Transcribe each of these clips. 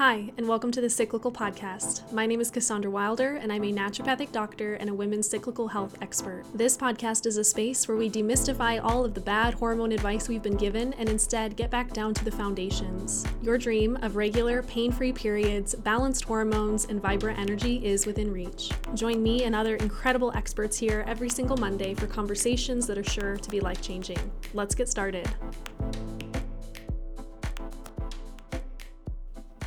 Hi, and welcome to the Cyclical Podcast. My name is Cassandra Wilder, and I'm a naturopathic doctor and a women's cyclical health expert. This podcast is a space where we demystify all of the bad hormone advice we've been given and instead get back down to the foundations. Your dream of regular, pain free periods, balanced hormones, and vibrant energy is within reach. Join me and other incredible experts here every single Monday for conversations that are sure to be life changing. Let's get started.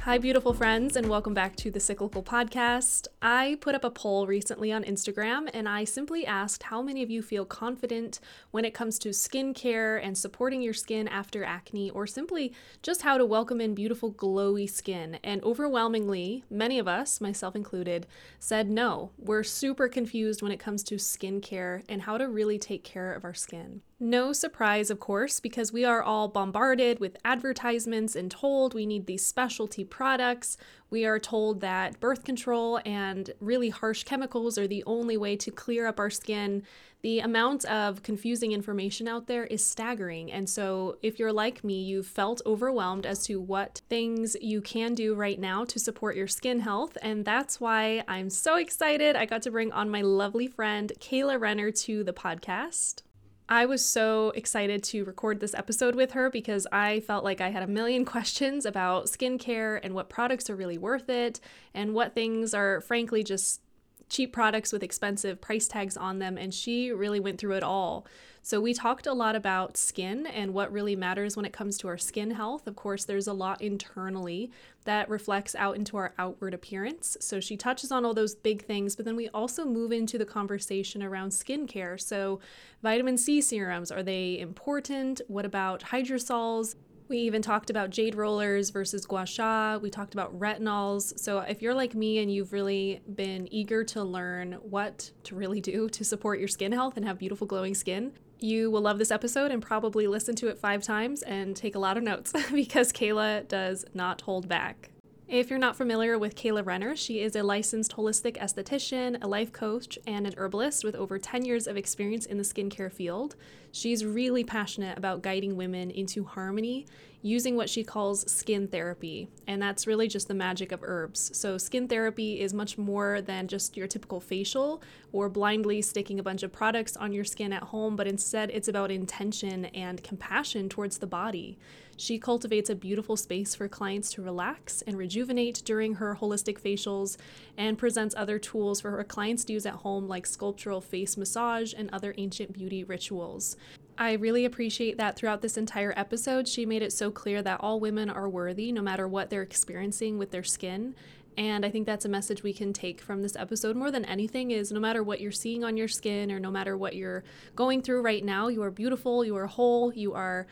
Hi, beautiful friends, and welcome back to the Cyclical Podcast. I put up a poll recently on Instagram and I simply asked how many of you feel confident when it comes to skincare and supporting your skin after acne, or simply just how to welcome in beautiful, glowy skin. And overwhelmingly, many of us, myself included, said no. We're super confused when it comes to skincare and how to really take care of our skin. No surprise, of course, because we are all bombarded with advertisements and told we need these specialty products. We are told that birth control and really harsh chemicals are the only way to clear up our skin. The amount of confusing information out there is staggering. And so, if you're like me, you've felt overwhelmed as to what things you can do right now to support your skin health. And that's why I'm so excited. I got to bring on my lovely friend, Kayla Renner, to the podcast. I was so excited to record this episode with her because I felt like I had a million questions about skincare and what products are really worth it and what things are, frankly, just cheap products with expensive price tags on them. And she really went through it all. So, we talked a lot about skin and what really matters when it comes to our skin health. Of course, there's a lot internally that reflects out into our outward appearance. So, she touches on all those big things, but then we also move into the conversation around skincare. So, vitamin C serums are they important? What about hydrosols? We even talked about jade rollers versus gua sha. We talked about retinols. So, if you're like me and you've really been eager to learn what to really do to support your skin health and have beautiful, glowing skin, you will love this episode and probably listen to it five times and take a lot of notes because Kayla does not hold back. If you're not familiar with Kayla Renner, she is a licensed holistic esthetician, a life coach, and an herbalist with over 10 years of experience in the skincare field. She's really passionate about guiding women into harmony using what she calls skin therapy. And that's really just the magic of herbs. So, skin therapy is much more than just your typical facial or blindly sticking a bunch of products on your skin at home, but instead it's about intention and compassion towards the body. She cultivates a beautiful space for clients to relax and rejuvenate during her holistic facials and presents other tools for her clients to use at home, like sculptural face massage and other ancient beauty rituals. I really appreciate that throughout this entire episode, she made it so clear that all women are worthy no matter what they're experiencing with their skin. And I think that's a message we can take from this episode more than anything is no matter what you're seeing on your skin or no matter what you're going through right now, you are beautiful, you are whole, you are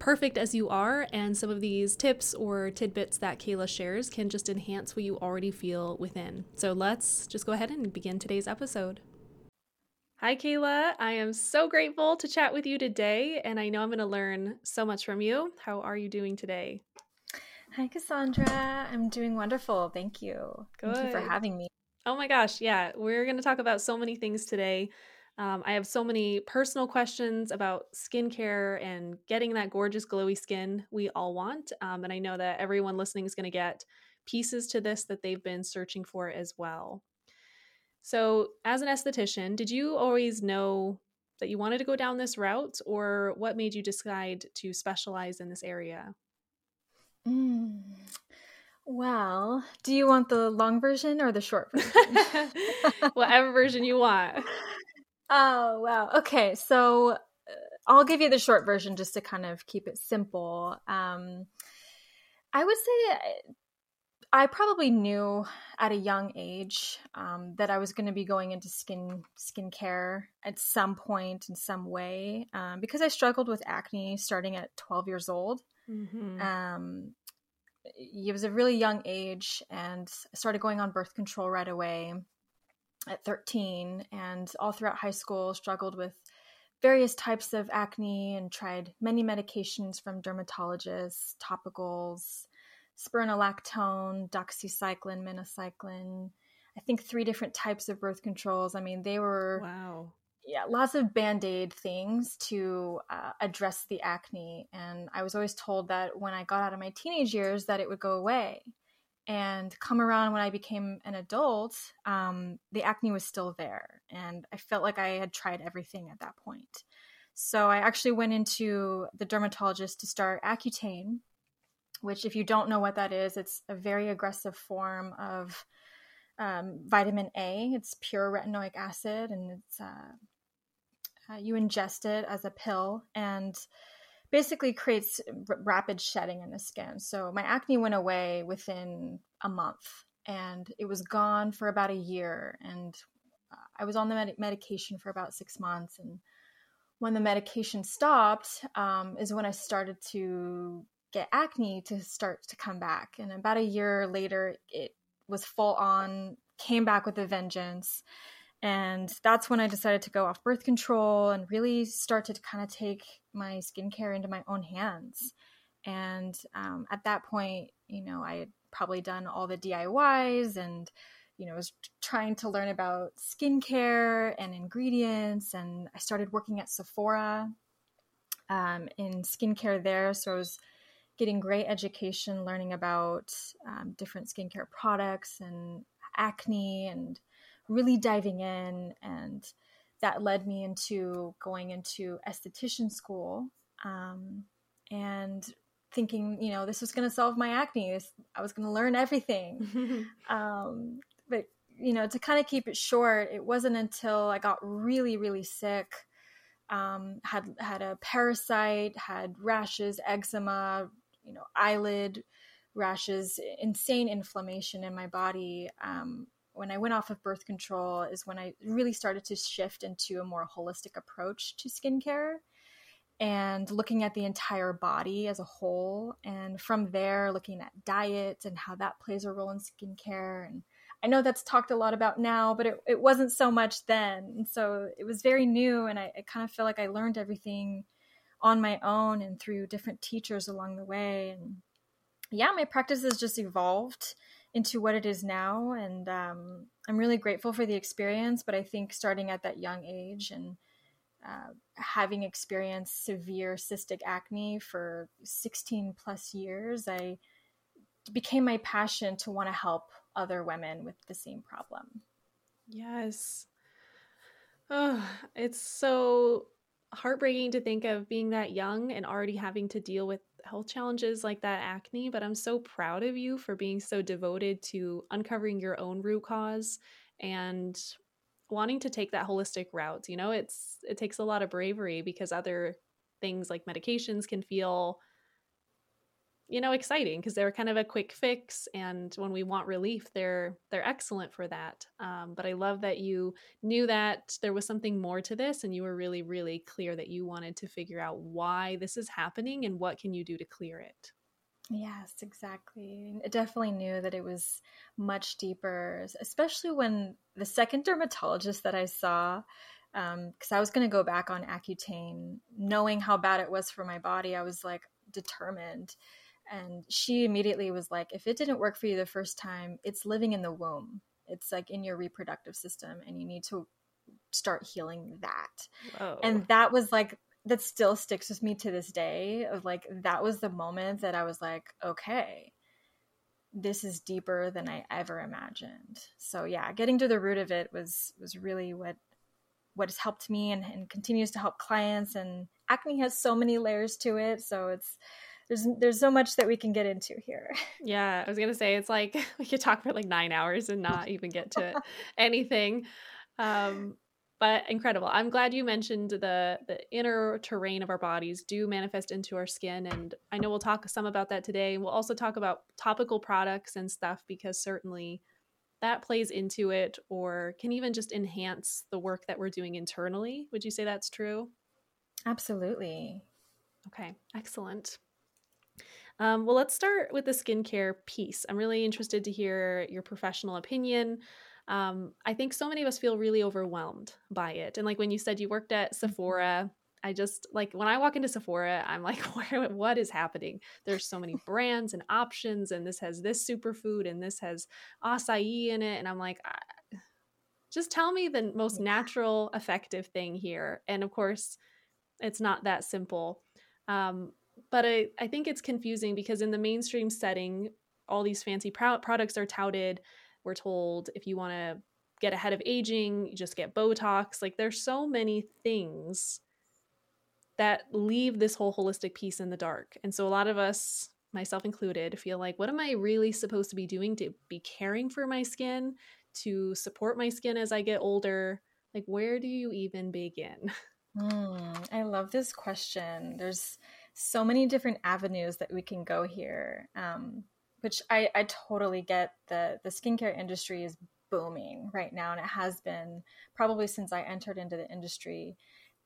perfect as you are, and some of these tips or tidbits that Kayla shares can just enhance what you already feel within. So let's just go ahead and begin today's episode. Hi, Kayla. I am so grateful to chat with you today, and I know I'm going to learn so much from you. How are you doing today? Hi, Cassandra. I'm doing wonderful. Thank you. Good. Thank you for having me. Oh my gosh. Yeah, we're going to talk about so many things today. Um, I have so many personal questions about skincare and getting that gorgeous, glowy skin we all want. Um, and I know that everyone listening is going to get pieces to this that they've been searching for as well. So, as an esthetician, did you always know that you wanted to go down this route, or what made you decide to specialize in this area? Mm. Well, do you want the long version or the short version? Whatever version you want. Oh, wow. Okay. So uh, I'll give you the short version just to kind of keep it simple. Um, I would say uh, I probably knew at a young age um, that I was going to be going into skin skincare at some point in some way um, because I struggled with acne starting at 12 years old. Mm-hmm. Um, it was a really young age, and I started going on birth control right away at 13 and all throughout high school struggled with various types of acne and tried many medications from dermatologists, topicals, spironolactone, doxycycline, minocycline. I think three different types of birth controls. I mean, they were wow. Yeah, lots of band aid things to uh, address the acne. And I was always told that when I got out of my teenage years, that it would go away. And come around when I became an adult, um, the acne was still there. And I felt like I had tried everything at that point. So I actually went into the dermatologist to start Accutane, which, if you don't know what that is, it's a very aggressive form of um, vitamin A. It's pure retinoic acid, and it's uh, uh, you ingest it as a pill, and basically creates r- rapid shedding in the skin. So my acne went away within a month, and it was gone for about a year. And uh, I was on the med- medication for about six months, and when the medication stopped, um, is when I started to get acne to start to come back. And about a year later, it was full on, came back with a vengeance. And that's when I decided to go off birth control and really start to kind of take my skincare into my own hands. And um, at that point, you know, I had probably done all the DIYs and, you know, was trying to learn about skincare and ingredients. And I started working at Sephora um, in skincare there. So I was getting great education, learning about um, different skincare products and acne, and really diving in. And that led me into going into esthetician school um, and thinking, you know, this was going to solve my acne. This, I was going to learn everything. um, but, you know, to kind of keep it short, it wasn't until I got really, really sick. Um, had had a parasite, had rashes, eczema, you know, eyelid rashes, insane inflammation in my body. When I went off of birth control is when I really started to shift into a more holistic approach to skincare and looking at the entire body as a whole. And from there, looking at diet and how that plays a role in skincare. And I know that's talked a lot about now, but it, it wasn't so much then. And so it was very new. And I, I kind of feel like I learned everything on my own and through different teachers along the way. And yeah, my practice has just evolved into what it is now. And um, I'm really grateful for the experience. But I think starting at that young age and uh, having experienced severe cystic acne for 16 plus years, I became my passion to want to help other women with the same problem. Yes. Oh, it's so heartbreaking to think of being that young and already having to deal with health challenges like that acne, but I'm so proud of you for being so devoted to uncovering your own root cause and wanting to take that holistic route. You know, it's it takes a lot of bravery because other things like medications can feel you know exciting because they're kind of a quick fix and when we want relief they're they're excellent for that um, but i love that you knew that there was something more to this and you were really really clear that you wanted to figure out why this is happening and what can you do to clear it. Yes exactly i definitely knew that it was much deeper especially when the second dermatologist that i saw because um, I was going to go back on Accutane, knowing how bad it was for my body, I was like determined and she immediately was like if it didn't work for you the first time it's living in the womb. It's like in your reproductive system and you need to start healing that. Whoa. and that was like that still sticks with me to this day of like that was the moment that i was like okay this is deeper than i ever imagined. So yeah getting to the root of it was was really what what has helped me and, and continues to help clients and acne has so many layers to it so it's there's there's so much that we can get into here. Yeah, I was gonna say it's like we could talk for like nine hours and not even get to anything. Um, but incredible. I'm glad you mentioned the the inner terrain of our bodies do manifest into our skin, and I know we'll talk some about that today. We'll also talk about topical products and stuff because certainly that plays into it, or can even just enhance the work that we're doing internally. Would you say that's true? Absolutely. Okay, excellent. Um, well, let's start with the skincare piece. I'm really interested to hear your professional opinion. Um, I think so many of us feel really overwhelmed by it. And like when you said you worked at mm-hmm. Sephora, I just like when I walk into Sephora, I'm like, what is happening? There's so many brands and options, and this has this superfood, and this has acai in it, and I'm like, just tell me the most natural, effective thing here. And of course, it's not that simple. Um, but I, I think it's confusing because in the mainstream setting all these fancy pro- products are touted. We're told if you want to get ahead of aging, you just get Botox. Like there's so many things that leave this whole holistic piece in the dark. And so a lot of us, myself included, feel like, what am I really supposed to be doing to be caring for my skin, to support my skin as I get older? Like, where do you even begin? Mm, I love this question. There's so many different avenues that we can go here, um, which I, I totally get. The the skincare industry is booming right now, and it has been probably since I entered into the industry.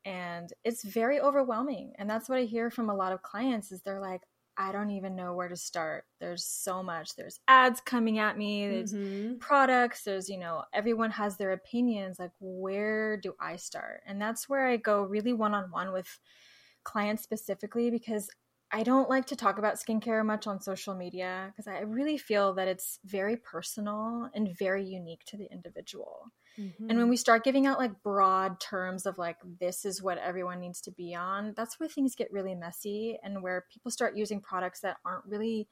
And it's very overwhelming and that's what i hear from a lot of clients is they're like i don't even know where to start. There's so much. There's ads coming at me. There's mm-hmm. products. There's you know everyone has their opinions like where do i start? And that's where i go really one-on-one with clients specifically because I don't like to talk about skincare much on social media because I really feel that it's very personal and very unique to the individual. Mm-hmm. And when we start giving out like broad terms of like, this is what everyone needs to be on, that's where things get really messy and where people start using products that aren't really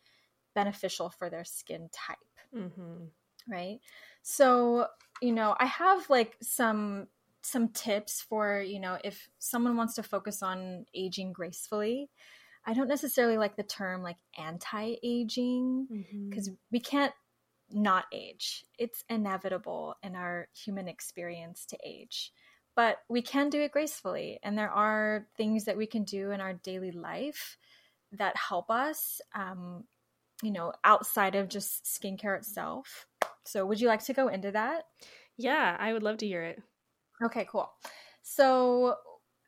beneficial for their skin type. Mm-hmm. Right. So, you know, I have like some some tips for you know if someone wants to focus on aging gracefully I don't necessarily like the term like anti aging because mm-hmm. we can't not age. It's inevitable in our human experience to age, but we can do it gracefully. And there are things that we can do in our daily life that help us, um, you know, outside of just skincare itself. So, would you like to go into that? Yeah, I would love to hear it. Okay, cool. So,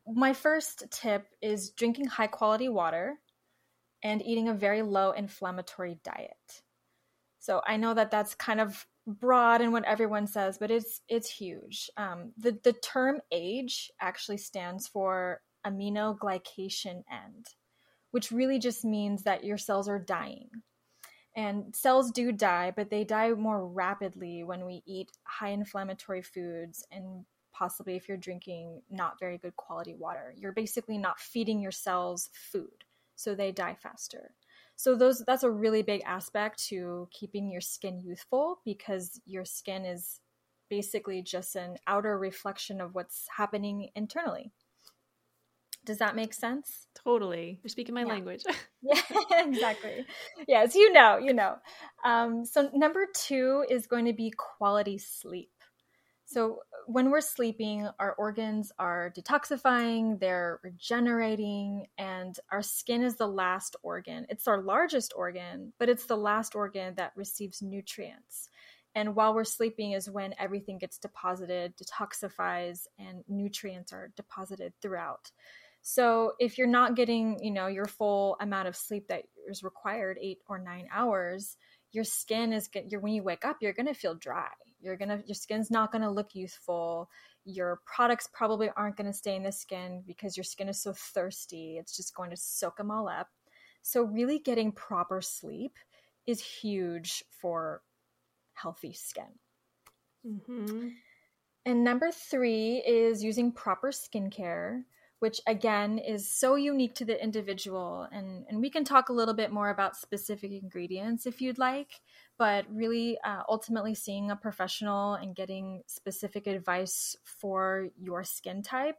my first tip is drinking high quality water and eating a very low inflammatory diet. So I know that that's kind of broad in what everyone says, but it's it's huge. Um, the the term age actually stands for aminoglycation end, which really just means that your cells are dying. And cells do die, but they die more rapidly when we eat high inflammatory foods and possibly if you're drinking not very good quality water. You're basically not feeding your cells food, so they die faster. So those that's a really big aspect to keeping your skin youthful because your skin is basically just an outer reflection of what's happening internally. Does that make sense? Totally. You're speaking my yeah. language. yeah, exactly. Yes, you know, you know. Um, so number two is going to be quality sleep. So, when we're sleeping, our organs are detoxifying, they're regenerating, and our skin is the last organ. It's our largest organ, but it's the last organ that receives nutrients. And while we're sleeping is when everything gets deposited, detoxifies, and nutrients are deposited throughout. So if you're not getting, you know, your full amount of sleep that is required, eight or nine hours, your skin is get your when you wake up, you're gonna feel dry you're gonna your skin's not gonna look youthful. Your products probably aren't to stay in the skin because your skin is so thirsty. It's just going to soak them all up. So really getting proper sleep is huge for healthy skin. Mm-hmm. and number three is using proper skincare which again is so unique to the individual. And and we can talk a little bit more about specific ingredients if you'd like but really uh, ultimately seeing a professional and getting specific advice for your skin type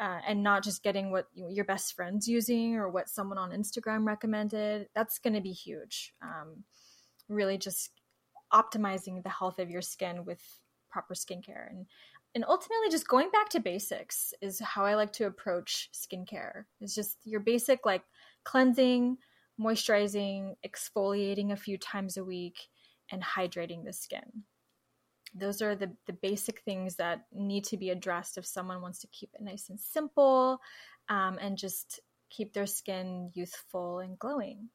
uh, and not just getting what your best friend's using or what someone on instagram recommended that's going to be huge. Um, really just optimizing the health of your skin with proper skincare. And and ultimately just going back to basics is how I like to approach skincare. It's just your basic like cleansing, moisturizing, exfoliating a few times a week, and hydrating the skin. Those are the, the basic things that need to be addressed if someone wants to keep it nice and simple um, and just keep their skin youthful and glowing.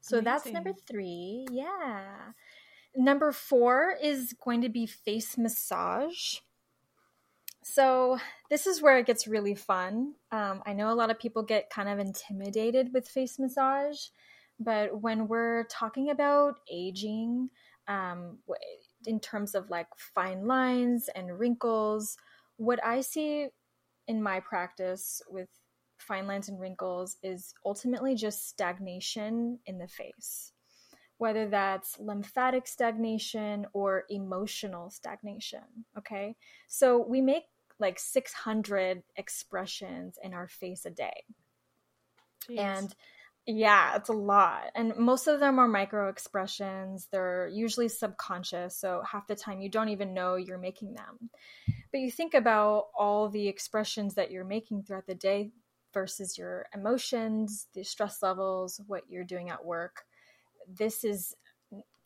So Amazing. that's number three. Yeah. Number four is going to be face massage. So, this is where it gets really fun. Um, I know a lot of people get kind of intimidated with face massage, but when we're talking about aging, um, in terms of like fine lines and wrinkles, what I see in my practice with fine lines and wrinkles is ultimately just stagnation in the face whether that's lymphatic stagnation or emotional stagnation. Okay. So we make like 600 expressions in our face a day. Jeez. And yeah, it's a lot. And most of them are micro expressions. They're usually subconscious. So half the time you don't even know you're making them. But you think about all the expressions that you're making throughout the day versus your emotions, the stress levels, what you're doing at work. This is,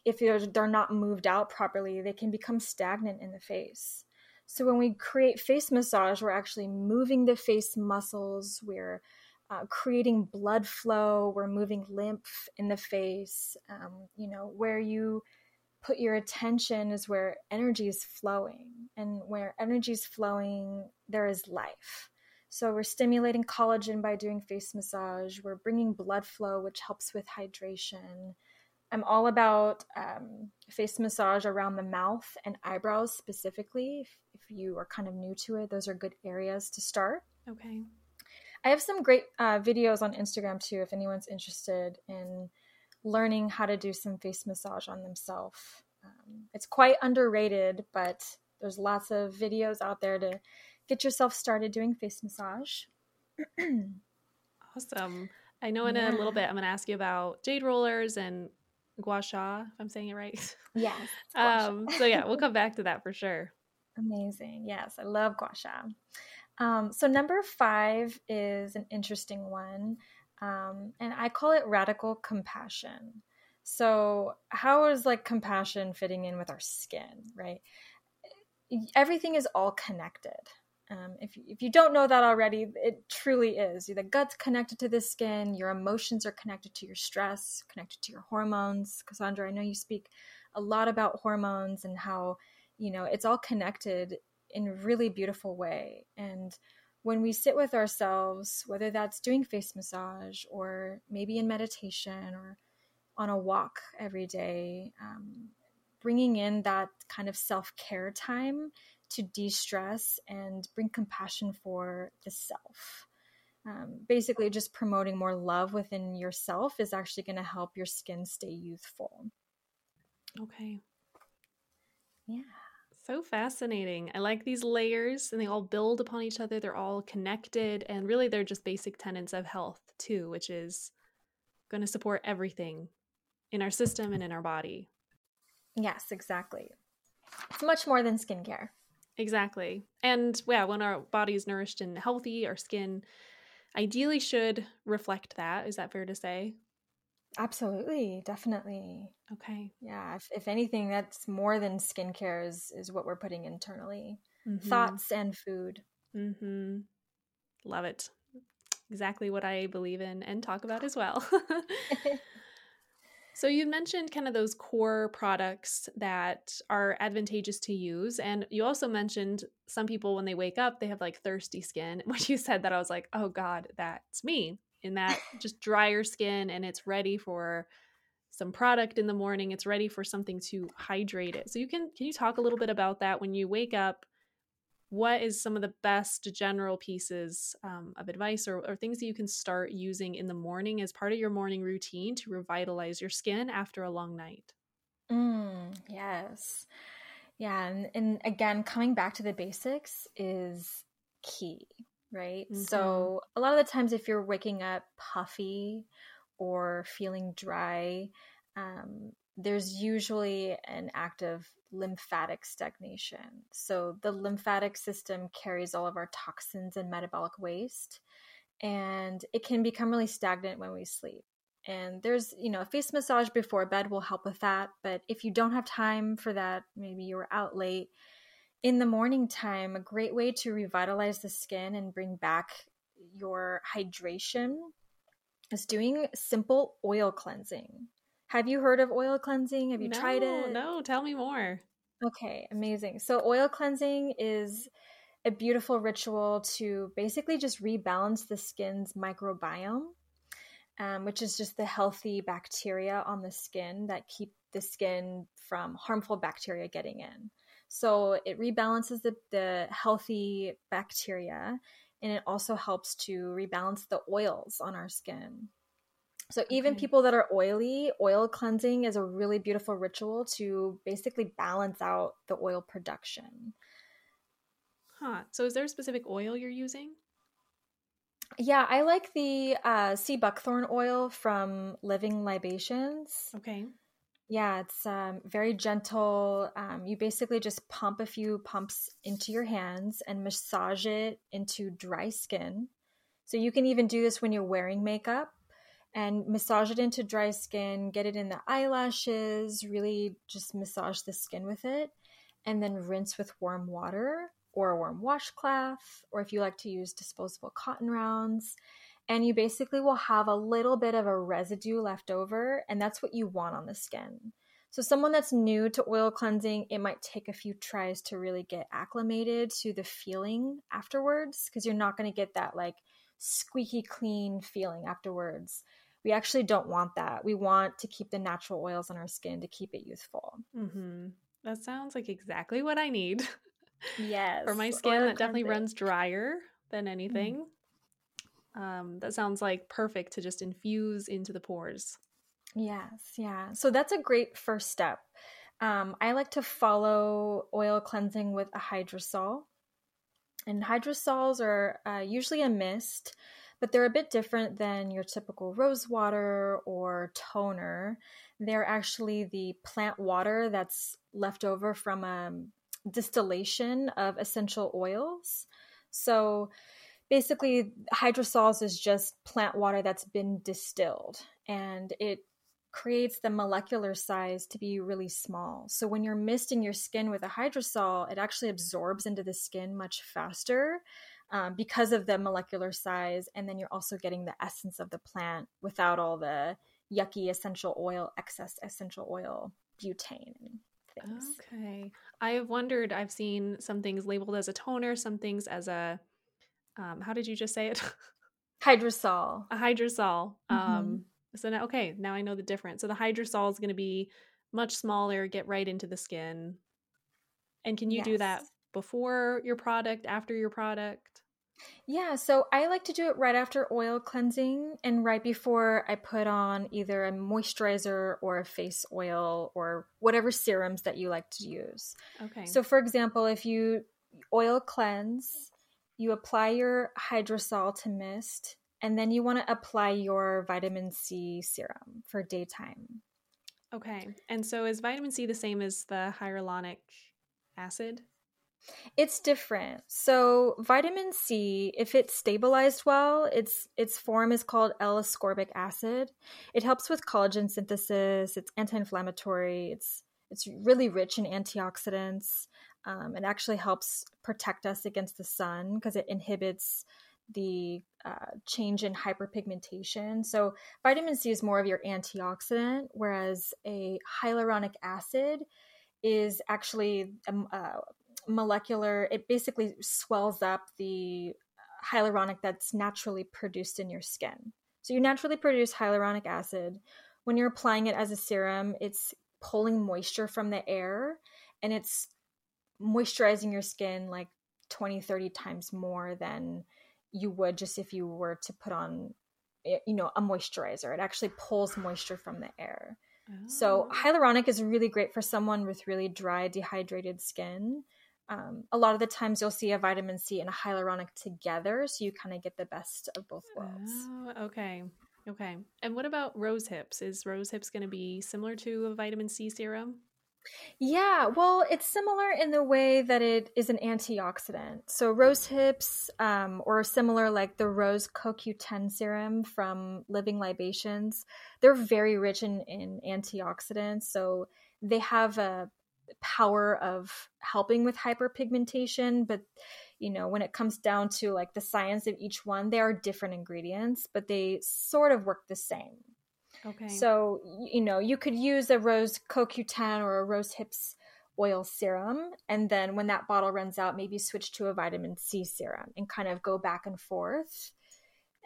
if they're, they're not moved out properly, they can become stagnant in the face. So when we create face massage, we're actually moving the face muscles. We're uh, creating blood flow. We're moving lymph in the face. Um, you know, where you put your attention is where energy is flowing. And where energy is flowing, there is life. So we're stimulating collagen by doing face massage. We're bringing blood flow, which helps with hydration. I'm all about um, face massage around the mouth and eyebrows specifically. If, if, you are kind of new to it, those are good areas to start. Okay. I have some great uh, videos on Instagram too, if anyone's interested in learning how to do some face massage on themselves. Um, it's quite underrated, but there's lots of videos out there to get yourself started doing face massage. awesome. I know in yeah. a little bit I'm going to ask you about jade rollers and gua sha, if I'm saying it right. Yes. um, so yeah, we'll come back to that for sure. Amazing. Yes, I love gua sha. Um, so, number five is an interesting one, um, and I call it radical compassion. So, how is like compassion fitting in with our skin, right? Everything is all connected. Um, if, if you don't know that already, it truly is. The gut's connected to the skin, your emotions are connected to your stress, connected to your hormones. Cassandra, I know you speak a lot about hormones and how, you know, it's all connected in a really beautiful way. And when we sit with ourselves, whether that's doing face massage or maybe in meditation or on a walk every day, um, bringing in that kind of self care time to de stress and bring compassion for the self. Um, basically, just promoting more love within yourself is actually going to help your skin stay youthful. Okay. Yeah. So fascinating. I like these layers and they all build upon each other. They're all connected and really they're just basic tenets of health too, which is going to support everything in our system and in our body. Yes, exactly. It's much more than skincare. Exactly. And yeah, when our body is nourished and healthy, our skin ideally should reflect that. Is that fair to say? Absolutely, definitely. Okay. Yeah, if, if anything, that's more than skincare is, is what we're putting internally. Mm-hmm. Thoughts and food. Mm-hmm. Love it. Exactly what I believe in and talk about as well. so you mentioned kind of those core products that are advantageous to use. And you also mentioned some people when they wake up, they have like thirsty skin. When you said that, I was like, oh God, that's me in that just drier skin and it's ready for some product in the morning it's ready for something to hydrate it so you can can you talk a little bit about that when you wake up what is some of the best general pieces um, of advice or, or, things that you can start using in the morning as part of your morning routine to revitalize your skin after a long night mm, yes yeah and, and again coming back to the basics is key right? Mm-hmm. So, a lot of the times, if you're waking up puffy or feeling dry, um, there's usually an active lymphatic stagnation. So, the lymphatic system carries all of our toxins and metabolic waste, and it can become really stagnant when we sleep. And there's, you know, a face massage before bed will help with that. But if you don't have time for that, maybe you were out late, in the morning time, a great way to revitalize the skin and bring back your hydration is doing simple oil cleansing. Have you heard of oil cleansing? Have you no, tried it? No, no, tell me more. Okay, amazing. So, oil cleansing is a beautiful ritual to basically just rebalance the skin's microbiome, um, which is just the healthy bacteria on the skin that keep the skin from harmful bacteria getting in. So it rebalances the, the healthy bacteria and it also helps to rebalance the oils on our skin. So even Okay. people that are oily, oil cleansing is a really beautiful ritual to basically balance out the oil production. Huh. So is there a specific oil you're using? Yeah, I like the uh, sea buckthorn oil from Living Libations. Okay. Yeah, it's um, very gentle. Um, you basically just pump a few pumps into your hands and massage it into dry skin. So you can even do this when you're wearing makeup and massage it into dry skin, get it in the eyelashes, really just massage the skin with it, and then rinse with warm water or a warm washcloth, or if you like to use disposable cotton rounds. And you basically will have a little bit of a residue left over, and that's what you want on the skin. So, someone that's new to oil cleansing, it might take a few tries to really get acclimated to the feeling afterwards because you're not going to get that like squeaky clean feeling afterwards. We actually don't want that. We want to keep the natural oils on our skin to keep it youthful. Mm-hmm. That sounds like exactly what I need Yes. for my skin. That definitely runs drier than anything. Um, that sounds like perfect to just infuse into the pores. Yes, yeah. So that's a great first step. Um, I like to follow oil cleansing with a hydrosol. And hydrosols are uh, usually a mist, but they're a bit different than your typical rose water or toner. They're actually the plant water that's left over from a distillation of essential oils. So basically, hydrosols is just plant water that's been distilled and it creates the molecular size to be really small. So when you're misting your skin with a hydrosol, it actually absorbs into the skin much faster um, because of the molecular size. And then you're also getting the essence of the plant without all the yucky essential oil, excess essential oil, butane, things. Okay. I have wondered, I've seen some things labeled as a toner, some things as a, um, how did you just say it? Hydrosol. a hydrosol. Mhm. Um, so now, okay, now I know the difference. So the hydrosol is going to be much smaller, get right into the skin. And can you do that before your product, after your product? Yeah, so I like to do it right after oil cleansing and right before I put on either a moisturizer or a face oil or whatever serums that you like to use. Okay. So, for example, if you oil cleanse, you apply your hydrosol to mist, and then you want to apply your vitamin C serum for daytime. okay. And so is vitamin C the same as the hyaluronic acid? It's different. So vitamin C, if it's stabilized well, its its form is called L-ascorbic acid. It helps with collagen synthesis. It's anti-inflammatory. It's it's really rich in antioxidants. Um, it actually helps protect us against the sun because it inhibits the uh, change in hyperpigmentation. So vitamin C is more of your antioxidant, whereas a hyaluronic acid is actually um, uh, molecular it basically swells up the hyaluronic that's naturally produced in your skin so you naturally produce hyaluronic acid when you're applying it as a serum it's pulling moisture from the air and it's moisturizing your skin like 20 30 times more than you would just if you were to put on you know a moisturizer it actually pulls moisture from the air so Oh. hyaluronic is really great for someone with really dry, dehydrated skin. Um, a lot of the times you'll see a vitamin C and a hyaluronic together, so you kind of get the best of both worlds. Oh, okay. Okay. And what about rose hips? Is rose hips going to be similar to a vitamin C serum? Yeah, well, it's similar in the way that it is an antioxidant. So rose hips, um, or similar like the rose CoQ10 serum from Living Libations, they're very rich in, in antioxidants. So they have a power of helping with hyperpigmentation, but you know, when it comes down to like the science of each one, they are different ingredients, but they sort of work the same. Okay. So, you know, you could use a rose CoQ10 or a rose hips oil serum. And then when that bottle runs out, maybe switch to a vitamin C serum and kind of go back and forth,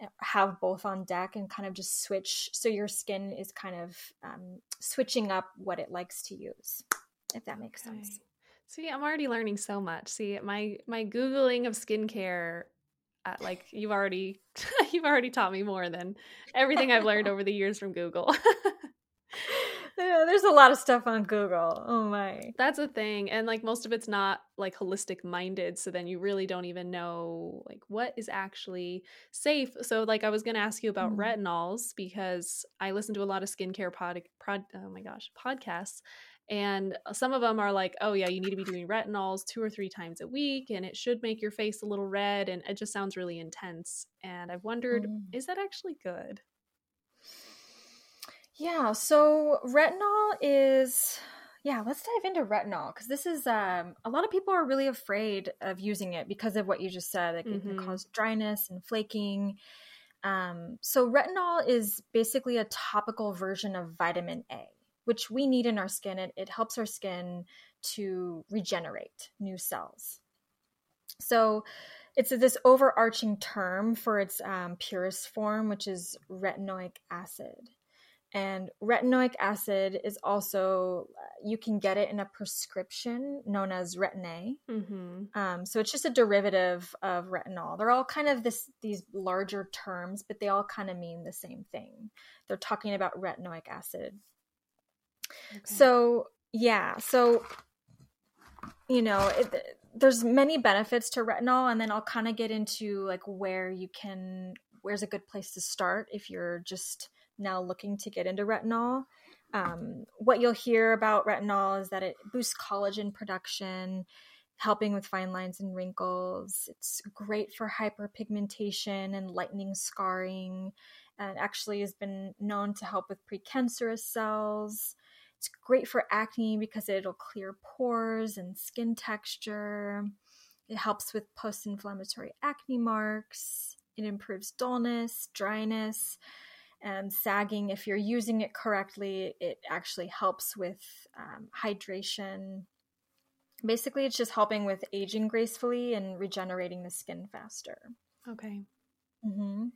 uh, have both on deck and kind of just switch. So your skin is kind of um, switching up what it likes to use, if that makes sense. See, I'm already learning so much. See, my my googling of skincare, uh, like you've already you've already taught me more than everything I've learned over the years from Google. yeah, there's a lot of stuff on Google. Oh my. That's a thing. And like most of it's not like holistic minded. So then you really don't even know like what is actually safe. So like I was gonna ask you about mm. retinols because I listen to a lot of skincare pod, prod oh my gosh, podcasts. And some of them are like, oh yeah, you need to be doing retinols two or three times a week, and it should make your face a little red, and it just sounds really intense. And I've wondered, mm. is that actually good? Yeah, so retinol is yeah, let's dive into retinol because this is um, a lot of people are really afraid of using it because of what you just said. Like mm-hmm. it can mm-hmm. cause dryness and flaking. Um, so retinol is basically a topical version of vitamin A, which we need in our skin. It, it helps our skin to regenerate new cells. So it's this overarching term for its um, purest form, which is retinoic acid. And retinoic acid is also, you can get it in a prescription known as Retin-A. Mm-hmm. Um, so it's just a derivative of retinol. They're all kind of this these larger terms, but they all kind of mean the same thing. They're talking about retinoic acid. Okay. So, yeah. So, you know, it, there's many benefits to retinol, and then I'll kind of get into like where you can, where's a good place to start if you're just now looking to get into retinol. Um, what you'll hear about retinol is that it boosts collagen production, helping with fine lines and wrinkles. It's great for hyperpigmentation and lightening scarring, and actually has been known to help with precancerous cells. It's great for acne because it'll clear pores and skin texture. It helps with post inflammatory acne marks. It improves dullness, dryness and sagging if you're using it correctly it actually helps with um, hydration basically it's just helping with aging gracefully and regenerating the skin faster okay mm-hmm.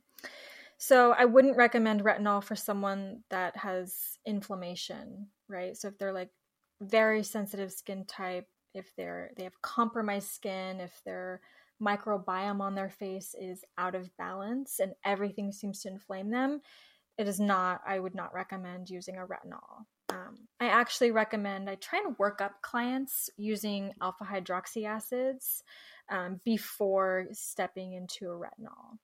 so i wouldn't recommend retinol for someone that has inflammation right? So if they're like very sensitive skin type if they're they have compromised skin if their microbiome on their face is out of balance and everything seems to inflame them it is not i would not recommend using a retinol. Um, i actually recommend i try and work up clients using alpha hydroxy acids um, before stepping into a retinol.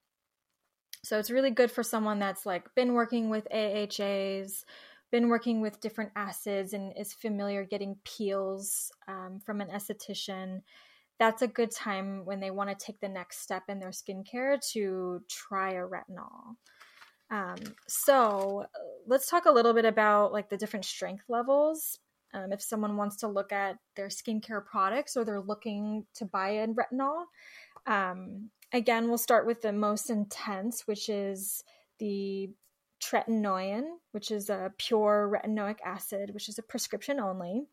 So it's really good for someone that's like been working with ahas been working with different acids and is familiar getting peels um, from an esthetician that's a good time when they want to take the next step in their skincare to try a retinol um, so let's talk a little bit about like the different strength levels. Um, if someone wants to look at their skincare products or they're looking to buy a retinol, um, again, we'll start with the most intense, which is the tretinoin, which is a pure retinoic acid, which is a prescription only.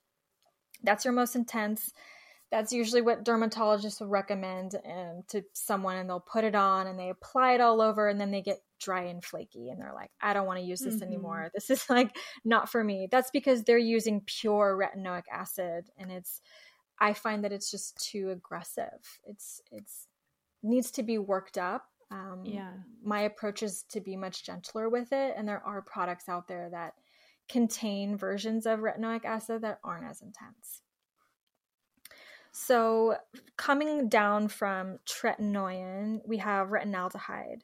That's your most intense that's usually what dermatologists will recommend um, to someone and they'll put it on and they apply it all over and then they get dry and flaky and they're like i don't want to use this mm-hmm. anymore this is like not for me that's because they're using pure retinoic acid and it's i find that it's just too aggressive it's it's needs to be worked up um, yeah my approach is to be much gentler with it and there are products out there that contain versions of retinoic acid that aren't as intense so, coming down from tretinoin, we have retinaldehyde.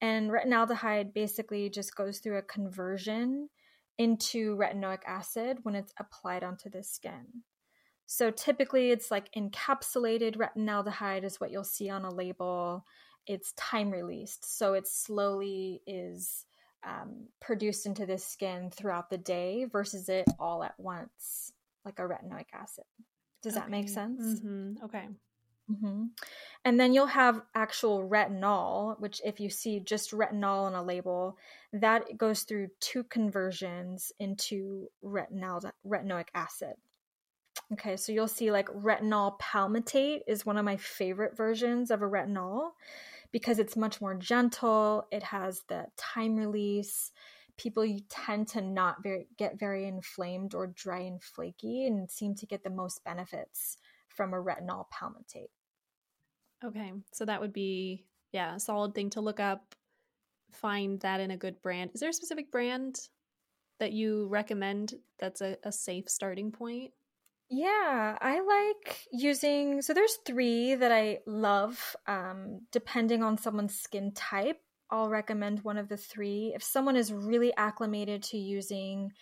And retinaldehyde basically just goes through a conversion into retinoic acid when it's applied onto the skin. So, typically, it's like encapsulated retinaldehyde, is what you'll see on a label. It's time released. So, it slowly is um, produced into the skin throughout the day versus it all at once, like a retinoic acid. Does okay. that make sense? Mm-hmm. Okay. Mm-hmm. And then you'll have actual retinol, which, if you see just retinol on a label, that goes through two conversions into retinal retinoic acid. Okay, so you'll see like retinol palmitate is one of my favorite versions of a retinol because it's much more gentle. It has the time release people tend to not very, get very inflamed or dry and flaky and seem to get the most benefits from a retinol palmitate. Okay, so that would be yeah, solid thing to look up. Find that in a good brand. Is there a specific brand that you recommend that's a, a safe starting point? Yeah, I like using. So there's three that I love. Um, depending on someone's skin type, I'll recommend one of the three. If someone is really acclimated to using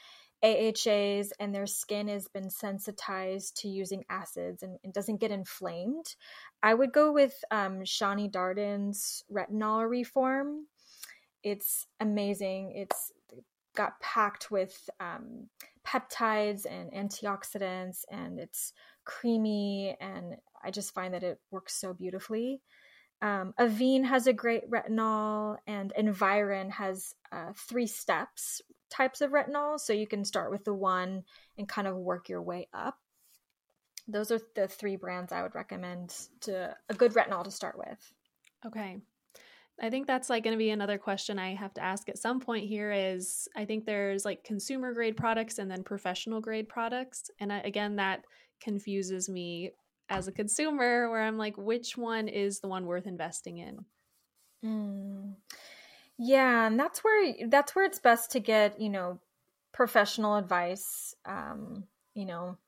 AHAs and their skin has been sensitized to using acids and, and doesn't get inflamed, I would go with um, Shani Darden's retinol reform. It's amazing. It's got packed with um, peptides and antioxidants, and it's creamy. And I just find that it works so beautifully. Um, Avene has a great retinol, and Environ has uh, three steps types of retinol. So you can start with the one and kind of work your way up. Those are the three brands I would recommend to a good retinol to start with. Okay. I think that's like going to be another question I have to ask at some point here is I think there's like consumer grade products and then professional grade products. And I, again, that confuses me as a consumer where I'm like, which one is the one worth investing in? Mm. Yeah, and that's where that's where it's best to get, you know, professional advice. Um, you know,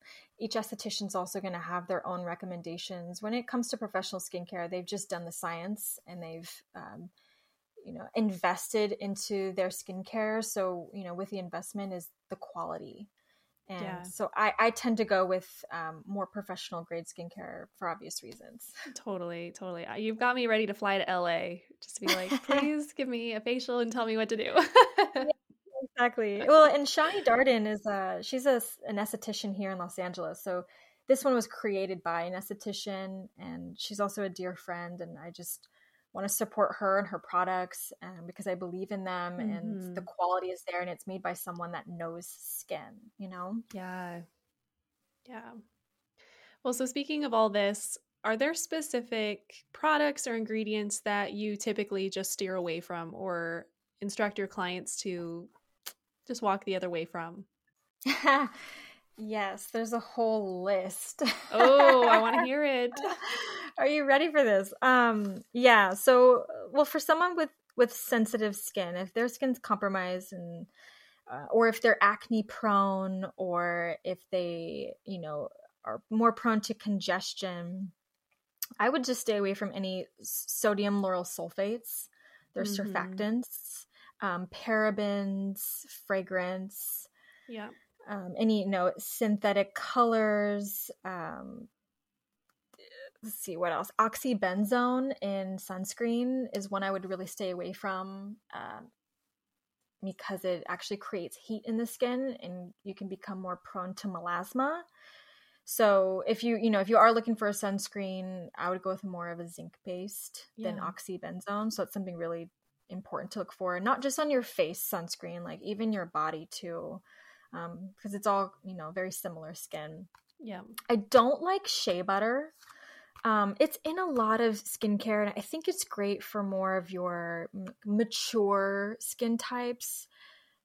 each esthetician's also going to have their own recommendations. When it comes to professional skincare, they've just done the science and they've, um, you know, invested into their skincare. So, you know, with the investment is the quality. And yeah. so I, I tend to go with um, more professional grade skincare for obvious reasons. Totally, totally. You've got me ready to fly to LA just to be like, please give me a facial and tell me what to do. yeah, exactly. Well, and Shani Darden is a she's a, an esthetician here in Los Angeles. So this one was created by an esthetician, and she's also a dear friend. And I just want to support her and her products um, because I believe in them, mm-hmm. and the quality is there, and it's made by someone that knows skin. You know? Yeah, yeah. Well, so speaking of all this, are there specific products or ingredients that you typically just steer away from or instruct your clients to just walk the other way from? yes, there's a whole list. oh, I want to hear it. Are you ready for this? Um, yeah. So, well, for someone with with sensitive skin, if their skin's compromised and uh, or if they're acne prone or if they, you know, are more prone to congestion, I would just stay away from any sodium lauryl sulfates. They're mm-hmm. surfactants um, parabens, fragrance. Yeah. Um, any you know synthetic colors. Um, let's see what else. Oxybenzone in sunscreen is one I would really stay away from um, because it actually creates heat in the skin, and you can become more prone to melasma. So if you you know if you are looking for a sunscreen, I would go with more of a zinc based yeah. than oxybenzone. So it's something really important to look for, not just on your face sunscreen, like even your body too, because um, it's all you know very similar skin. Yeah, I don't like shea butter. Um, it's in a lot of skincare, and I think it's great for more of your m- mature skin types.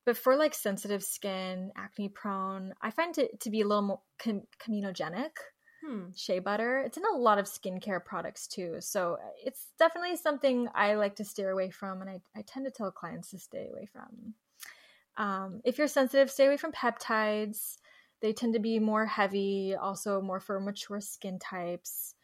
But for like sensitive skin, acne prone, I find it to be a little more com- comedogenic hmm. shea butter. It's in a lot of skincare products too. So uh, it's definitely something I like to steer away from, and I, I tend to tell clients to stay away from. Um, if you're sensitive, stay away from peptides. They tend to be more heavy, also more for mature skin types.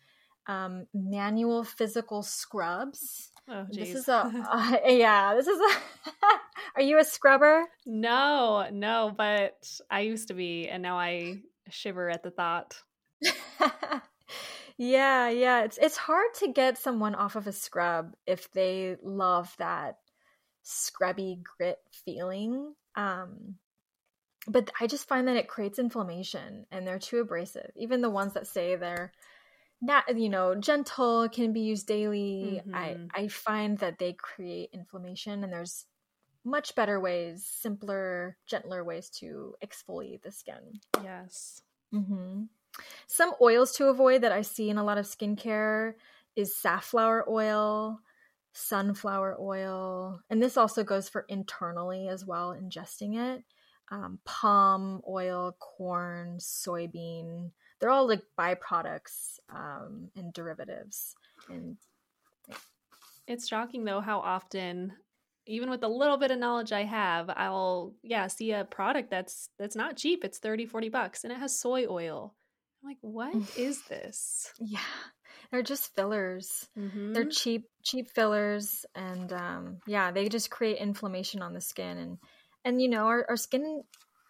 Um, manual physical scrubs. Oh, this is a uh, yeah. This is a. are you a scrubber? No, no, but I used to be, and now I shiver at the thought. yeah, yeah. It's it's hard to get someone off of a scrub if they love that scrubby grit feeling. Um but I just find that it creates inflammation and they're too abrasive. Even the ones that say they're not you know gentle can be used daily mm-hmm. i i find that they create inflammation and there's much better ways simpler gentler ways to exfoliate the skin yes mm-hmm. Some oils to avoid that I see in a lot of skincare is safflower oil, sunflower oil, and this also goes for internally as well, ingesting it. Um, palm oil, corn, soybean, they're all like byproducts um, and derivatives. And It's shocking though how often even with the little bit of knowledge I have, I'll yeah, see a product that's that's not cheap. It's 30, 40 bucks and it has soy oil. I'm like, what is this? Yeah. They're just fillers. Mm-hmm. They're cheap cheap fillers and um yeah, they just create inflammation on the skin and and you know, our, our skin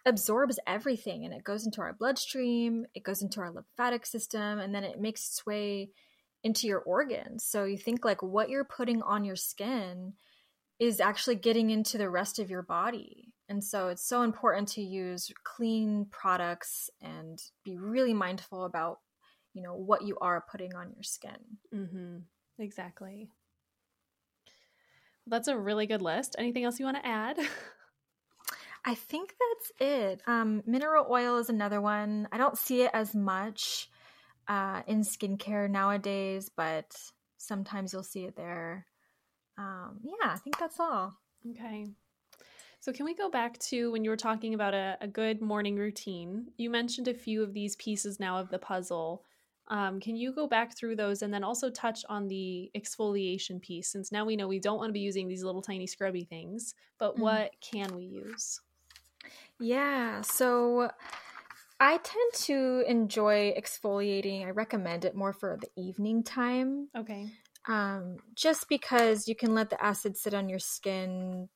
absorbs everything and it goes into our bloodstream, it goes into our lymphatic system and then it makes its way into your organs. So you think like what you're putting on your skin is actually getting into the rest of your body. And so it's so important to use clean products and be really mindful about, you know, what you are putting on your skin. Mm-hmm. Exactly. That's a really good list. Anything else you want to add? I think that's it. Um, mineral oil is another one. I don't see it as much uh, in skincare nowadays, but sometimes you'll see it there um, yeah, I think that's all. Okay. So, can we go back to when you were talking about a, a good morning routine? You mentioned a few of these pieces now of the puzzle. Um, can you go back through those and then also touch on the exfoliation piece? Since now we know we don't want to be using these little tiny scrubby things, but mm. what can we use? Yeah. So, I tend to enjoy exfoliating. I recommend it more for the evening time. Okay um, just because you can let the acid sit on your skin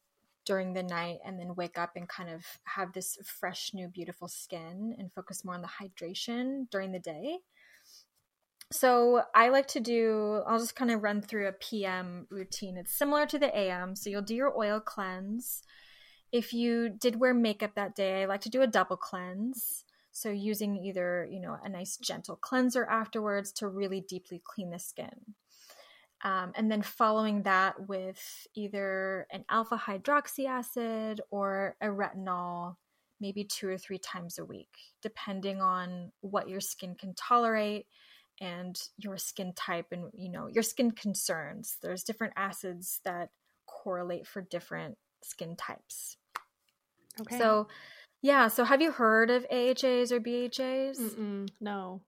during the night and then wake up and kind of have this fresh, new, beautiful skin and focus more on the hydration during the day. So I like to do, I'll just kind of run through a PM routine. It's similar to the AM. So you'll do your oil cleanse. If you did wear makeup that day, I like to do a double cleanse. So using either, you know, a nice gentle cleanser afterwards to really deeply clean the skin. Um, and then following that with either an alpha hydroxy acid or a retinol, maybe two or three times a week, depending on what your skin can tolerate and your skin type and you know your skin concerns. There's different acids that correlate for different skin types. Okay. So, yeah. So, have you heard of AHAs or BHAs? Mm-mm, no.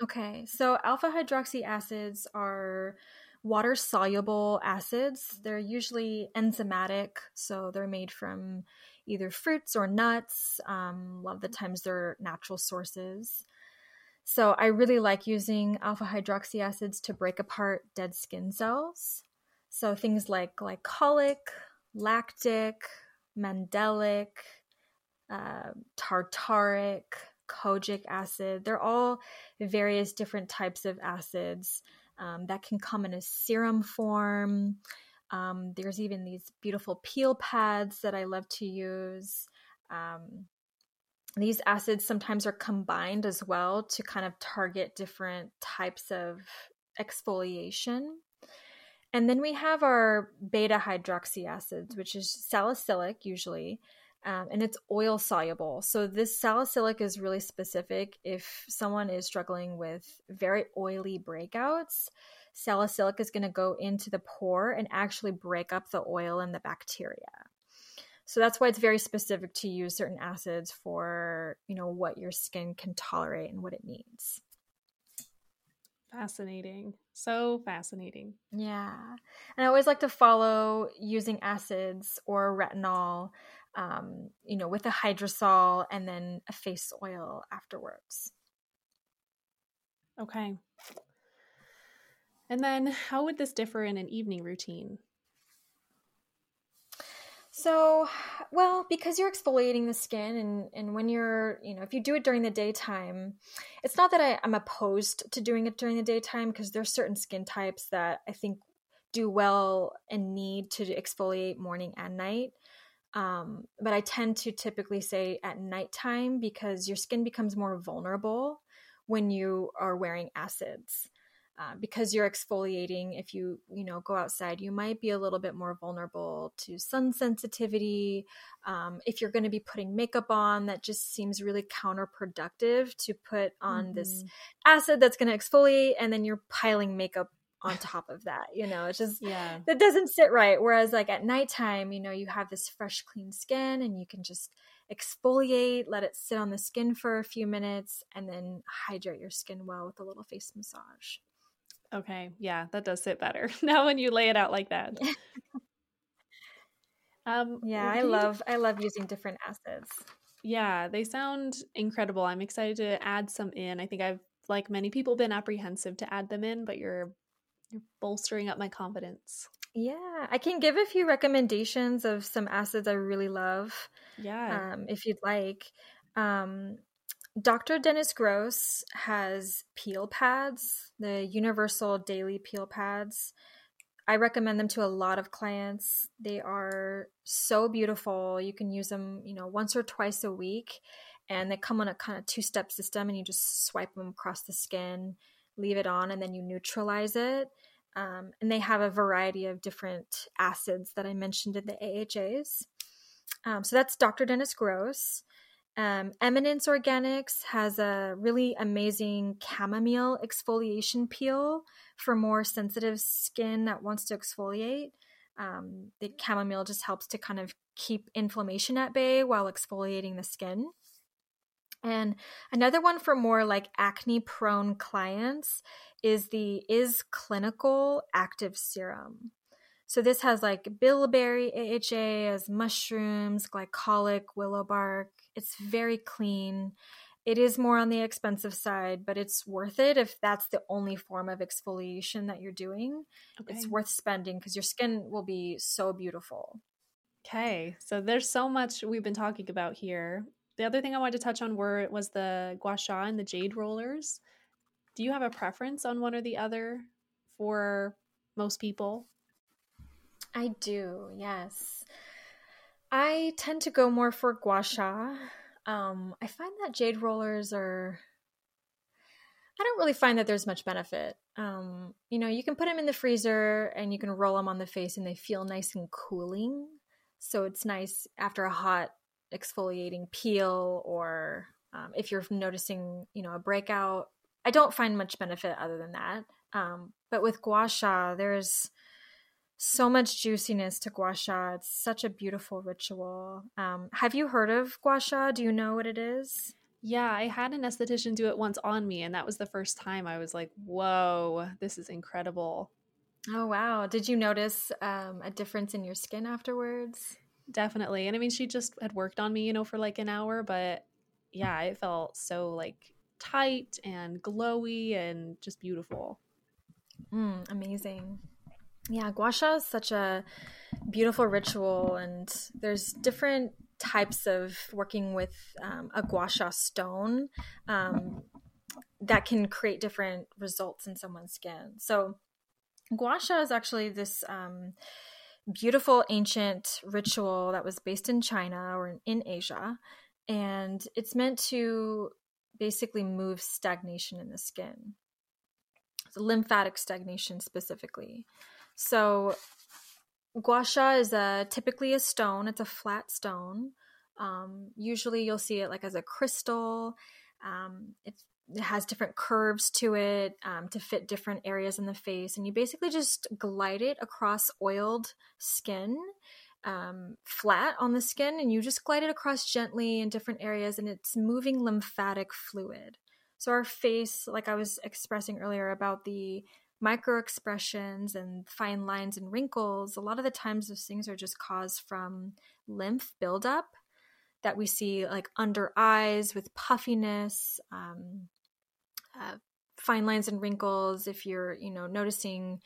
Okay. So, alpha hydroxy acids are water soluble acids. They're usually enzymatic, so they're made from either fruits or nuts. Um, a lot of the times they're natural sources. So I really like using alpha hydroxy acids to break apart dead skin cells. So things like glycolic, lactic, mandelic, uh, tartaric, kojic acid. They're all various different types of acids um, that can come in a serum form. Um, there's even these beautiful peel pads that I love to use. Um, these acids sometimes are combined as well to kind of target different types of exfoliation. And then we have our beta hydroxy acids, which is salicylic usually, um, and it's oil soluble. So this salicylic is really specific if someone is struggling with very oily breakouts. Salicylic is going to go into the pore and actually break up the oil and the bacteria. So that's why it's very specific to use certain acids for, you know, what your skin can tolerate and what it needs. Fascinating. So fascinating. Yeah. And I always like to follow using acids or retinol um, you know, with a hydrosol and then a face oil afterwards. Okay. And then how would this differ in an evening routine? So, well, because you're exfoliating the skin, and, and when you're, you know, if you do it during the daytime, it's not that I, I'm opposed to doing it during the daytime because there's certain skin types that I think do well and need to exfoliate morning and night. Um, but I tend to typically say at nighttime because your skin becomes more vulnerable when you are wearing acids. Uh, because you're exfoliating if you you know go outside you might be a little bit more vulnerable to sun sensitivity um, if you're going to be putting makeup on that just seems really counterproductive to put on mm-hmm. this acid that's going to exfoliate and then you're piling makeup on top of that. You know, it's just yeah. that doesn't sit right. Whereas like at nighttime, you know, you have this fresh, clean skin and you can just exfoliate, let it sit on the skin for a few minutes, and then hydrate your skin well with a little face massage. Okay, yeah, that does sit better now when you lay it out like that. um, yeah, I love I love using different acids. Yeah, they sound incredible. I'm excited to add some in. I think I've like many people been apprehensive to add them in, but you're you're bolstering up my confidence. Yeah, I can give a few recommendations of some acids I really love. Yeah. Um, if you'd like. Um, Dr. Dennis Gross has peel pads, the universal daily peel pads. I recommend them to a lot of clients. They are so beautiful. You can use them, you know, once or twice a week and they come on a kind of two-step system and you just swipe them across the skin, leave it on and then you neutralize it. Um, and they have a variety of different acids that I mentioned in the AHAs. Um, so that's Dr. Dennis Gross. Um, Eminence Organics has a really amazing chamomile exfoliation peel for more sensitive skin that wants to exfoliate. Um, the chamomile just helps to kind of keep inflammation at bay while exfoliating the skin. And another one for more like acne prone clients is the Is Clinical Active Serum. So this has like bilberry AHA as mushrooms, glycolic, willow bark. It's very clean. It is more on the expensive side, but it's worth it if that's the only form of exfoliation that you're doing. Okay. It's worth spending because your skin will be so beautiful. Okay, so there's so much we've been talking about here. The other thing I wanted to touch on were was the gua sha and the jade rollers. Do you have a preference on one or the other for most people? I do, yes. I tend to go more for gua sha. Um, I find that jade rollers are. I don't really find that there's much benefit. Um, you know, you can put them in the freezer and you can roll them on the face and they feel nice and cooling. So it's nice after a hot exfoliating peel or um, if you're noticing, you know, a breakout. I don't find much benefit other than that. Um, but with gua sha, there's so much juiciness to gua sha. It's such a beautiful ritual. Um, have you heard of gua sha? Do you know what it is? Yeah, I had an esthetician do it once on me, and that was the first time I was like, whoa, this is incredible. Oh, wow. Did you notice um, a difference in your skin afterwards? Definitely. And I mean, she just had worked on me, you know, for like an hour, but yeah, it felt so like tight and glowy and just beautiful. Mm, amazing. Yeah, gua sha is such a beautiful ritual, and there's different types of working with um, a gua sha stone um, that can create different results in someone's skin. So, gua sha is actually this um, beautiful ancient ritual that was based in China or in Asia, and it's meant to basically move stagnation in the skin, so lymphatic stagnation specifically. So gua sha is a typically a stone. It's a flat stone. Um, usually you'll see it like as a crystal. Um, it has different curves to it um, to fit different areas in the face, and you basically just glide it across oiled skin, um, flat on the skin, and you just glide it across gently in different areas, and it's moving lymphatic fluid. So our face, like I was expressing earlier about the micro expressions and fine lines and wrinkles, a lot of the times those things are just caused from lymph buildup that we see like under eyes with puffiness, um, uh, fine lines and wrinkles. If you're, you know, noticing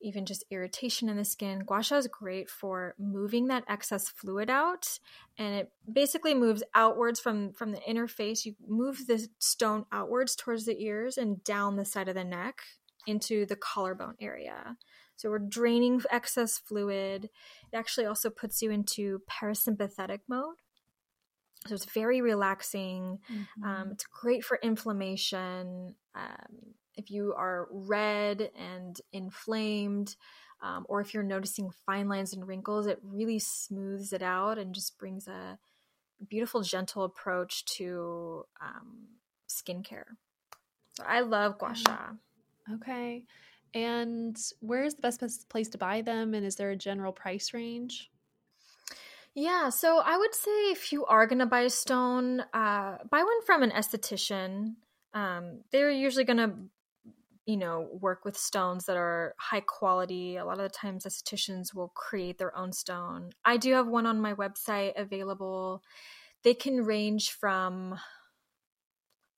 even just irritation in the skin, gua sha is great for moving that excess fluid out, and it basically moves outwards from from the inner face. You move the stone outwards towards the ears and down the side of the neck into the collarbone area. So we're draining excess fluid. It actually also puts you into parasympathetic mode. So it's very relaxing. Mm-hmm. Um, it's great for inflammation. Um, if you are red and inflamed, um, or if you're noticing fine lines and wrinkles, it really smooths it out and just brings a beautiful, gentle approach to um, skincare. So I love gua sha. Okay. And where is the best place to buy them? And is there a general price range? Yeah, so I would say if you are going to buy a stone, uh, buy one from an esthetician. Um, they're usually going to you know, work with stones that are high quality. A lot of the times, estheticians will create their own stone. I do have one on my website available. They can range from,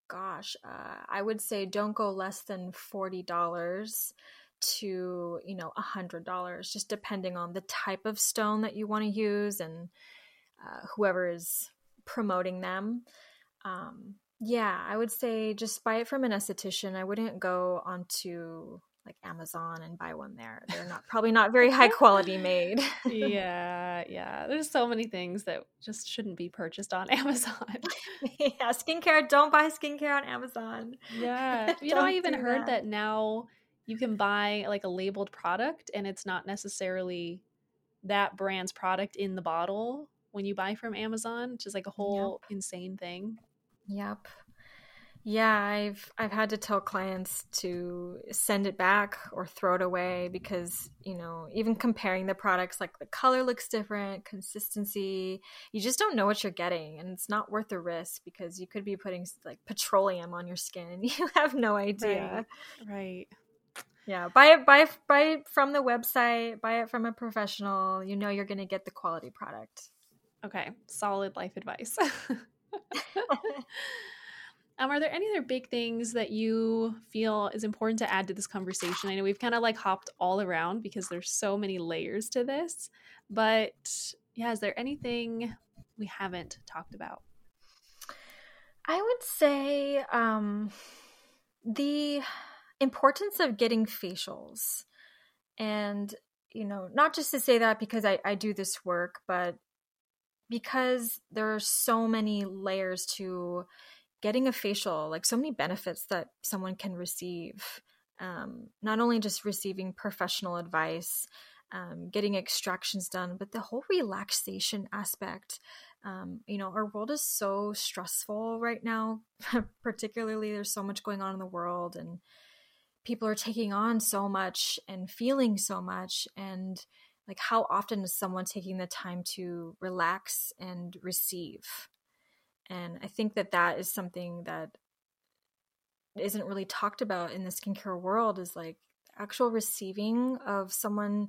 gosh, uh, I would say don't go less than $40 to, you know, a $100, just depending on the type of stone that you want to use and uh, whoever is promoting them. Um, yeah, I would say just buy it from an esthetician. I wouldn't go onto like Amazon and buy one there. They're not probably not very high quality made. yeah, yeah. There's so many things that just shouldn't be purchased on Amazon. yeah, skincare, don't buy skincare on Amazon. Yeah. You know, I even heard that. that now you can buy like a labeled product and it's not necessarily that brand's product in the bottle when you buy from Amazon, which is like a whole yep. insane thing. Yep. Yeah, I've I've had to tell clients to send it back or throw it away because, you know, even comparing the products like the color looks different, consistency, you just don't know what you're getting and it's not worth the risk because you could be putting like petroleum on your skin. You have no idea. Right. right. Yeah, buy it buy buy it from the website, buy it from a professional. You know you're going to get the quality product. Okay, solid life advice. um, are there any other big things that you feel is important to add to this conversation? I know we've kind of like hopped all around because there's so many layers to this, but yeah, is there anything we haven't talked about? I would say um, the importance of getting facials. And you know not just to say that because I, I do this work but because there are so many layers to getting a facial like so many benefits that someone can receive um, not only just receiving professional advice um, getting extractions done but the whole relaxation aspect. Um, you know our world is so stressful right now particularly there's so much going on in the world and people are taking on so much and feeling so much and like how often is someone taking the time to relax and receive? And i think that that is something that isn't really talked about in the skincare world is like actual receiving of someone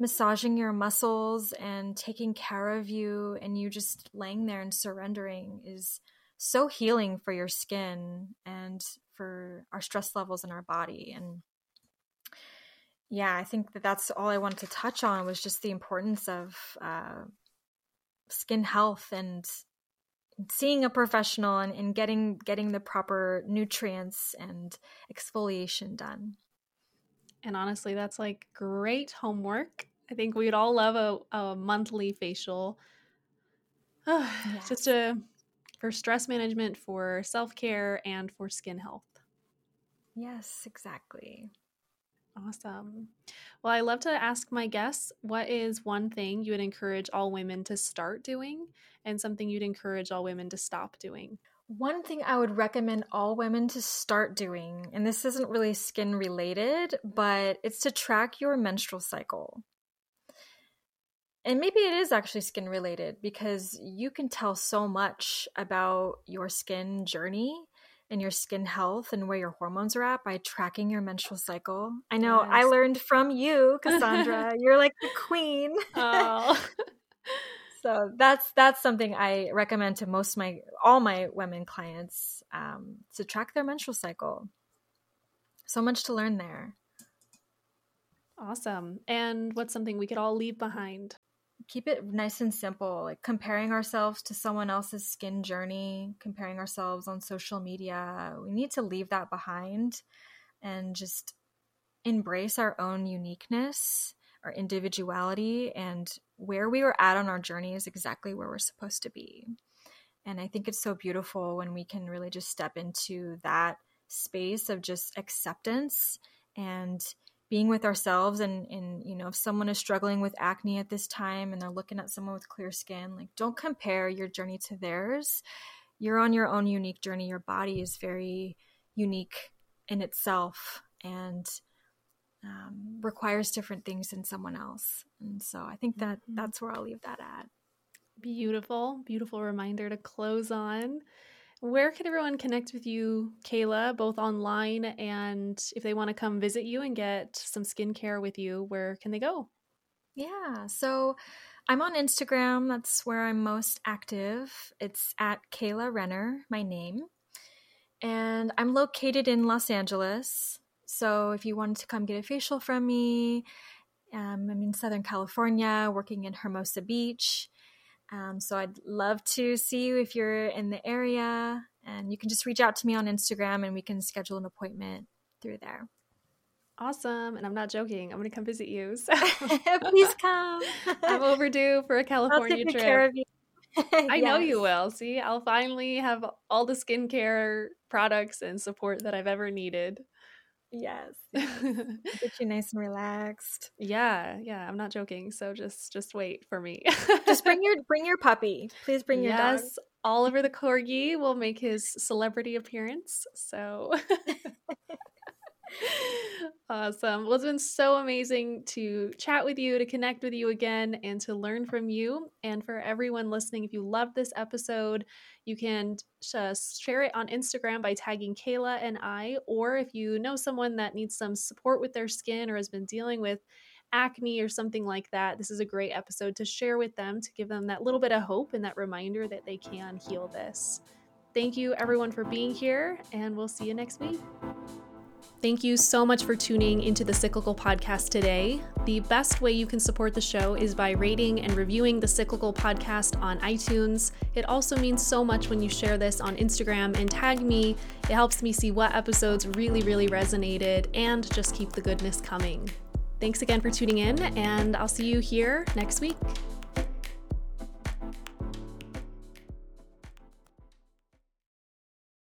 massaging your muscles and taking care of you and you just laying there and surrendering is so healing for your skin and for our stress levels in our body. And yeah i think that that's all i wanted to touch on was just the importance of uh, skin health and seeing a professional and, and getting getting the proper nutrients and exfoliation done. And honestly that's like great homework. I think we'd all love a, a monthly facial. Yes. just a for stress management, for self care, and for skin health. Yes, exactly. Awesome. Well, I love to ask my guests what is one thing you would encourage all women to start doing and something you'd encourage all women to stop doing? One thing I would recommend all women to start doing, and this isn't really skin related, but it's to track your menstrual cycle and maybe it is actually skin related because you can tell so much about your skin journey and your skin health and where your hormones are at by tracking your menstrual cycle. I know yes. I learned from you, Cassandra. You're like the queen. Oh. so that's that's something I recommend to most my all my women clients um, to track their menstrual cycle. So much to learn there. Awesome. And what's something we could all leave behind? Keep it nice and simple like comparing ourselves to someone else's skin journey comparing ourselves on social media. We need to leave that behind and just embrace our own uniqueness our individuality and where we were at on our journey is exactly where we're supposed to be. And i think it's so beautiful when we can really just step into that space of just acceptance and being with ourselves and and you know if someone is struggling with acne at this time and they're looking at someone with clear skin like don't compare your journey to theirs. You're on your own unique journey. Your body is very unique in itself and um, requires different things than someone else. And so i think that that's where i'll leave that at. Beautiful. Beautiful reminder to close on Where can everyone connect with you, Kayla, both online and if they want to come visit you and get some skincare with you, where can they go? Yeah, so I'm on Instagram. That's where I'm most active. It's at Kayla Renner, my name. And I'm located in Los Angeles. So if you wanted to come get a facial from me, um, I'm in Southern California, working in Hermosa Beach. Um, so I'd love to see you if you're in the area. And you can just reach out to me on Instagram and we can schedule an appointment through there. Awesome. And I'm not joking. I'm going to come visit you. So. Please come. I'm overdue for a California trip. I yes. know you will. See, I'll finally have all the skincare products and support that I've ever needed. Yes. yes. Get you nice and relaxed. Yeah, yeah. I'm not joking. So just just wait for me. just bring your bring your puppy. Please bring your yes, dog. Oliver the corgi will make his celebrity appearance. So awesome. Well, it's been so amazing to chat with you, to connect with you again, and to learn from you. And for everyone listening, if you love this episode, you can just uh, share it on Instagram by tagging Kayla and I. Or if you know someone that needs some support with their skin or has been dealing with acne or something like that, this is a great episode to share with them to give them that little bit of hope and that reminder that they can heal this. Thank you, everyone, for being here, and we'll see you next week. Thank you so much for tuning into the Cyclical Podcast today. The best way you can support the show is by rating and reviewing the Cyclical Podcast on iTunes. It also means so much when you share this on Instagram and tag me. It helps me see what episodes really, really resonated and just keep the goodness coming. Thanks again for tuning in, and I'll see you here next week.